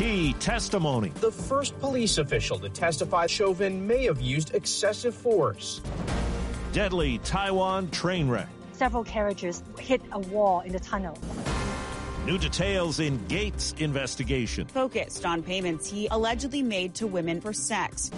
Key testimony. The first police official to testify Chauvin may have used excessive force. Deadly Taiwan train wreck. Several carriages hit a wall in the tunnel. New details in Gaetz investigation. Focused on payments he allegedly made to women for sex.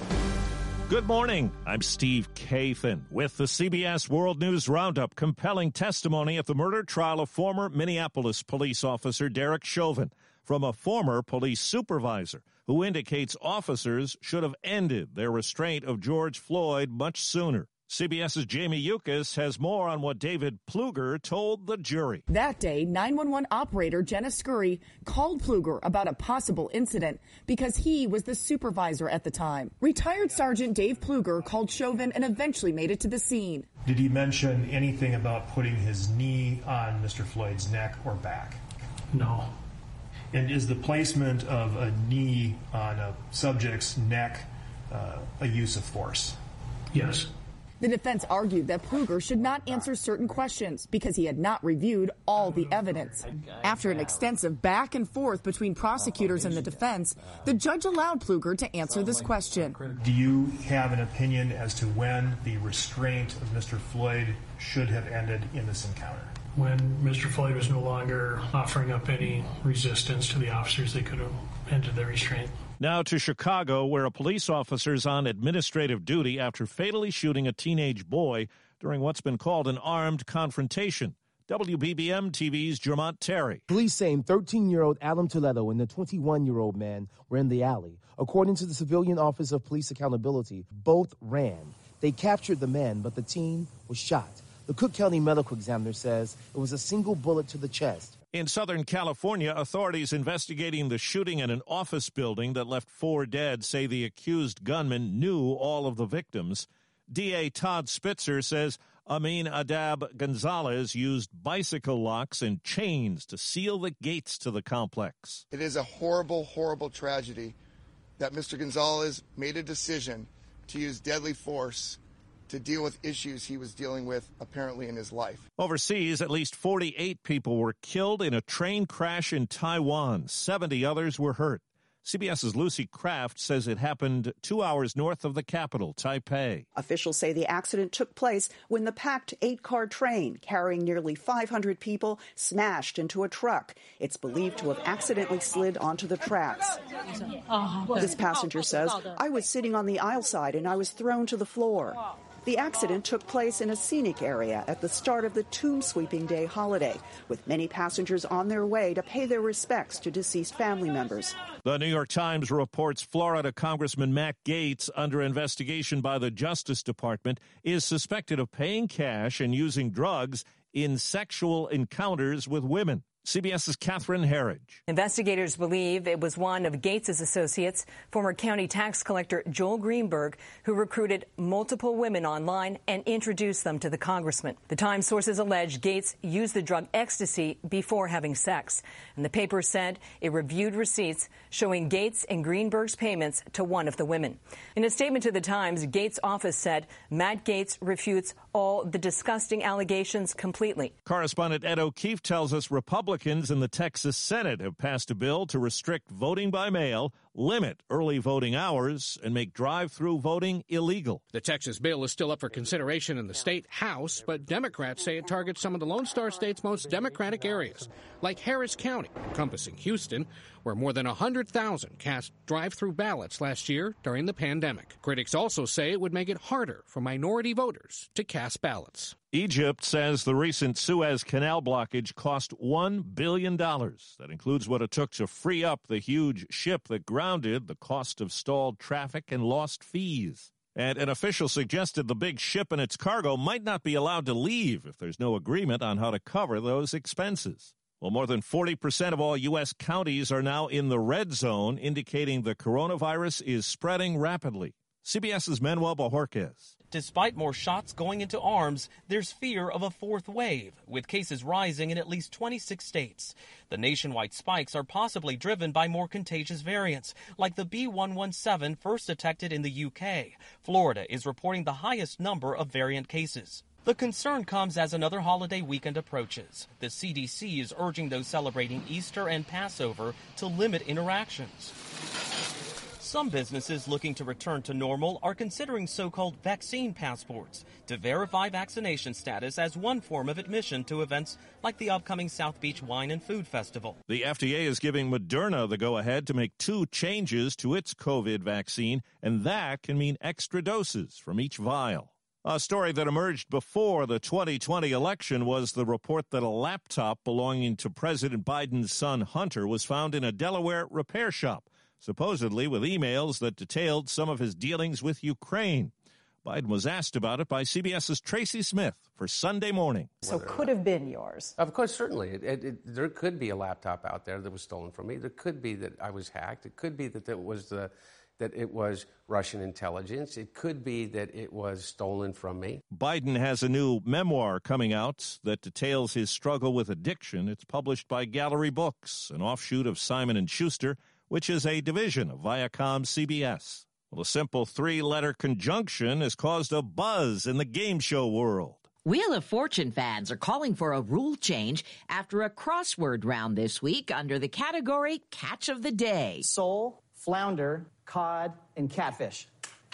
Good morning. I'm Steve Kathan with the CBS World News Roundup. Compelling testimony at the murder trial of former Minneapolis police officer Derek Chauvin from a former police supervisor who indicates officers should have ended their restraint of George Floyd much sooner. CBS's Jamie Yuccas has more on what David Pfluger told the jury. That day, 911 operator Jenna Scurry called Pfluger about a possible incident because he was the supervisor at the time. Retired Sergeant Dave Pfluger called Chauvin and eventually made it to the scene. Did he mention anything about putting his knee on Mr. Floyd's neck or back? No. And is the placement of a knee on a subject's neck uh, a use of force? Yes. The defense argued that Pfluger should not answer certain questions because he had not reviewed all the evidence. After an extensive back and forth between prosecutors and the defense, the judge allowed Pfluger to answer this question. Do you have an opinion as to when the restraint of Mr. Floyd should have ended in this encounter? When Mr. Floyd was no longer offering up any resistance to the officers, they could have ended the restraint. Now to Chicago, where a police officer is on administrative duty after fatally shooting a teenage boy during what's been called an armed confrontation. WBBM TV's Jermont Terry. Police saying 13 year old Adam Toledo and the 21 year old man were in the alley. According to the Civilian Office of Police Accountability, both ran. They captured the man, but the teen was shot. The Cook County Medical Examiner says it was a single bullet to the chest. In Southern California, authorities investigating the shooting in an office building that left four dead say the accused gunman knew all of the victims. DA Todd Spitzer says Aminadab Gonzalez used bicycle locks and chains to seal the gates to the complex. It is a horrible, horrible tragedy that Mr. Gonzalez made a decision to use deadly force to deal with issues he was dealing with apparently in his life. Overseas, at least 48 people were killed in a train crash in Taiwan. 70 others were hurt. CBS's Lucy Craft says it happened two hours north of the capital, Taipei. Officials say the accident took place when the packed eight car train carrying nearly 500 people smashed into a truck. It's believed to have accidentally slid onto the tracks. This passenger says, I was sitting on the aisle side and I was thrown to the floor. The accident took place in a scenic area at the start of the Tomb Sweeping Day holiday, with many passengers on their way to pay their respects to deceased family members. The New York Times reports Florida Congressman Matt Gaetz, under investigation by the Justice Department, is suspected of paying cash and using drugs in sexual encounters with women. CBS's Catherine Herridge. Investigators believe it was one of Gaetz' associates, former county tax collector Joel Greenberg, who recruited multiple women online and introduced them to the congressman. The Times sources allege Gaetz used the drug ecstasy before having sex. And the paper said it reviewed receipts showing Gaetz and Greenberg's payments to one of the women. In a statement to the Times, Gaetz' office said Matt Gaetz refutes all the disgusting allegations completely. Correspondent Ed O'Keefe tells us Republicans Republicans in the Texas Senate have passed a bill to restrict voting by mail, limit early voting hours, and make drive through voting illegal. The Texas bill is still up for consideration in the state House, but Democrats say it targets some of the Lone Star State's most Democratic areas, like Harris County, encompassing Houston, where more than 100,000 cast drive through ballots last year during the pandemic. Critics also say it would make it harder for minority voters to cast ballots. Egypt says the recent Suez Canal blockage cost $1 billion. That includes what it took to free up the huge ship that grounded, the cost of stalled traffic, and lost fees. And an official suggested the big ship and its cargo might not be allowed to leave if there's no agreement on how to cover those expenses. Well, more than 40% of all U.S. counties are now in the red zone, indicating the coronavirus is spreading rapidly. CBS's Manuel Bojorquez. Despite more shots going into arms, there's fear of a fourth wave, with cases rising in at least 26 states. The nationwide spikes are possibly driven by more contagious variants, like the B117 first detected in the UK. Florida is reporting the highest number of variant cases. The concern comes as another holiday weekend approaches. The CDC is urging those celebrating Easter and Passover to limit interactions. Some businesses looking to return to normal are considering so called vaccine passports to verify vaccination status as one form of admission to events like the upcoming South Beach Wine and Food Festival. The FDA is giving Moderna the go ahead to make two changes to its COVID vaccine, and that can mean extra doses from each vial. A story that emerged before the 2020 election was the report that a laptop belonging to President Biden's son Hunter was found in a Delaware repair shop supposedly with emails that detailed some of his dealings with Ukraine. Biden was asked about it by CBS's Tracy Smith for Sunday morning. So could have been yours. Of course, certainly. It, it, it, there could be a laptop out there that was stolen from me. There could be that I was hacked. It could be that it was the that it was Russian intelligence. It could be that it was stolen from me. Biden has a new memoir coming out that details his struggle with addiction. It's published by Gallery Books, an offshoot of Simon and Schuster which is a division of Viacom CBS. Well, a simple three letter conjunction has caused a buzz in the game show world. Wheel of Fortune fans are calling for a rule change after a crossword round this week under the category Catch of the Day. Sole, flounder, cod, and catfish.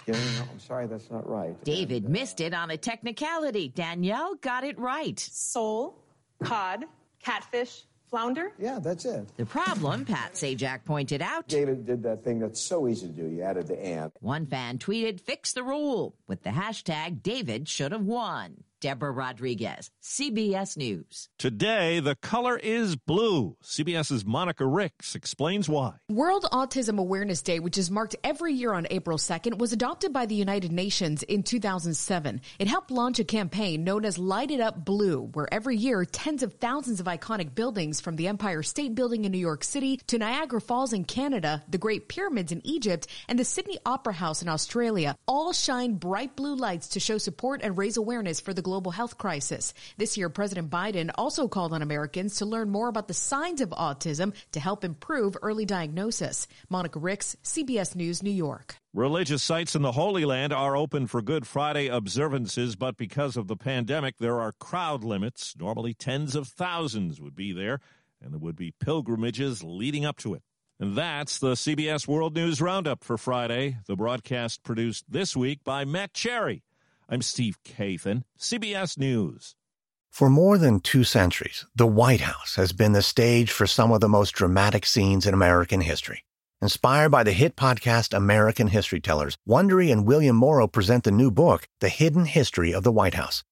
no, I'm sorry, that's not right. David and, uh, missed it on a technicality. Danielle got it right. Sole, cod, catfish, flounder? Yeah, that's it. The problem, Pat Sajak pointed out. David did that thing that's so easy to do. You added the and. One fan tweeted, fix the rule with the hashtag David should have won. Deborah Rodriguez, CBS News. Today, the color is blue. CBS's Monica Ricks explains why. World Autism Awareness Day, which is marked every year on April 2nd, was adopted by the United Nations in 2007. It helped launch a campaign known as Light It Up Blue, where every year tens of thousands of iconic buildings from the Empire State Building in New York City to Niagara Falls in Canada, the Great Pyramids in Egypt, and the Sydney Opera House in Australia all shine bright blue lights to show support and raise awareness for the global health crisis. This year, President Biden also called on Americans to learn more about the signs of autism to help improve early diagnosis. Monica Ricks, CBS News, New York. Religious sites in the Holy Land are open for Good Friday observances, but because of the pandemic, there are crowd limits. Normally, tens of thousands would be there, and there would be pilgrimages leading up to it. And that's the CBS World News Roundup for Friday. The broadcast produced this week by Matt Cherry. I'm Steve Kathan, CBS News. For more than two centuries, the White House has been the stage for some of the most dramatic scenes in American history. Inspired by the hit podcast American History Tellers, Wondery and William Morrow present the new book, The Hidden History of the White House.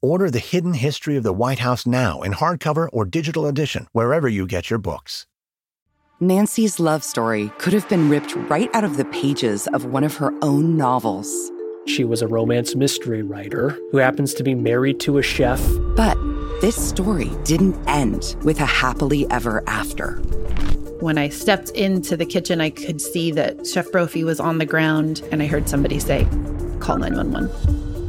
Order The Hidden History of the White House now in hardcover or digital edition, wherever you get your books. Nancy's love story could have been ripped right out of the pages of one of her own novels. She was a romance mystery writer who happens to be married to a chef. But this story didn't end with a happily ever after. When I stepped into the kitchen, I could see that Chef Brophy was on the ground, and I heard somebody say, Call 911.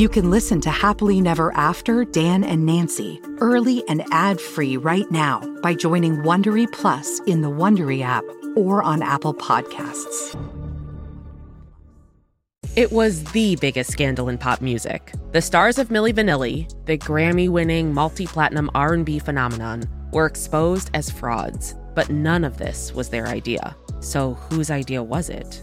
You can listen to Happily Never After Dan and Nancy early and ad-free right now by joining Wondery Plus in the Wondery app or on Apple Podcasts. It was the biggest scandal in pop music. The stars of Milli Vanilli, the Grammy-winning multi-platinum R&B phenomenon, were exposed as frauds, but none of this was their idea. So whose idea was it?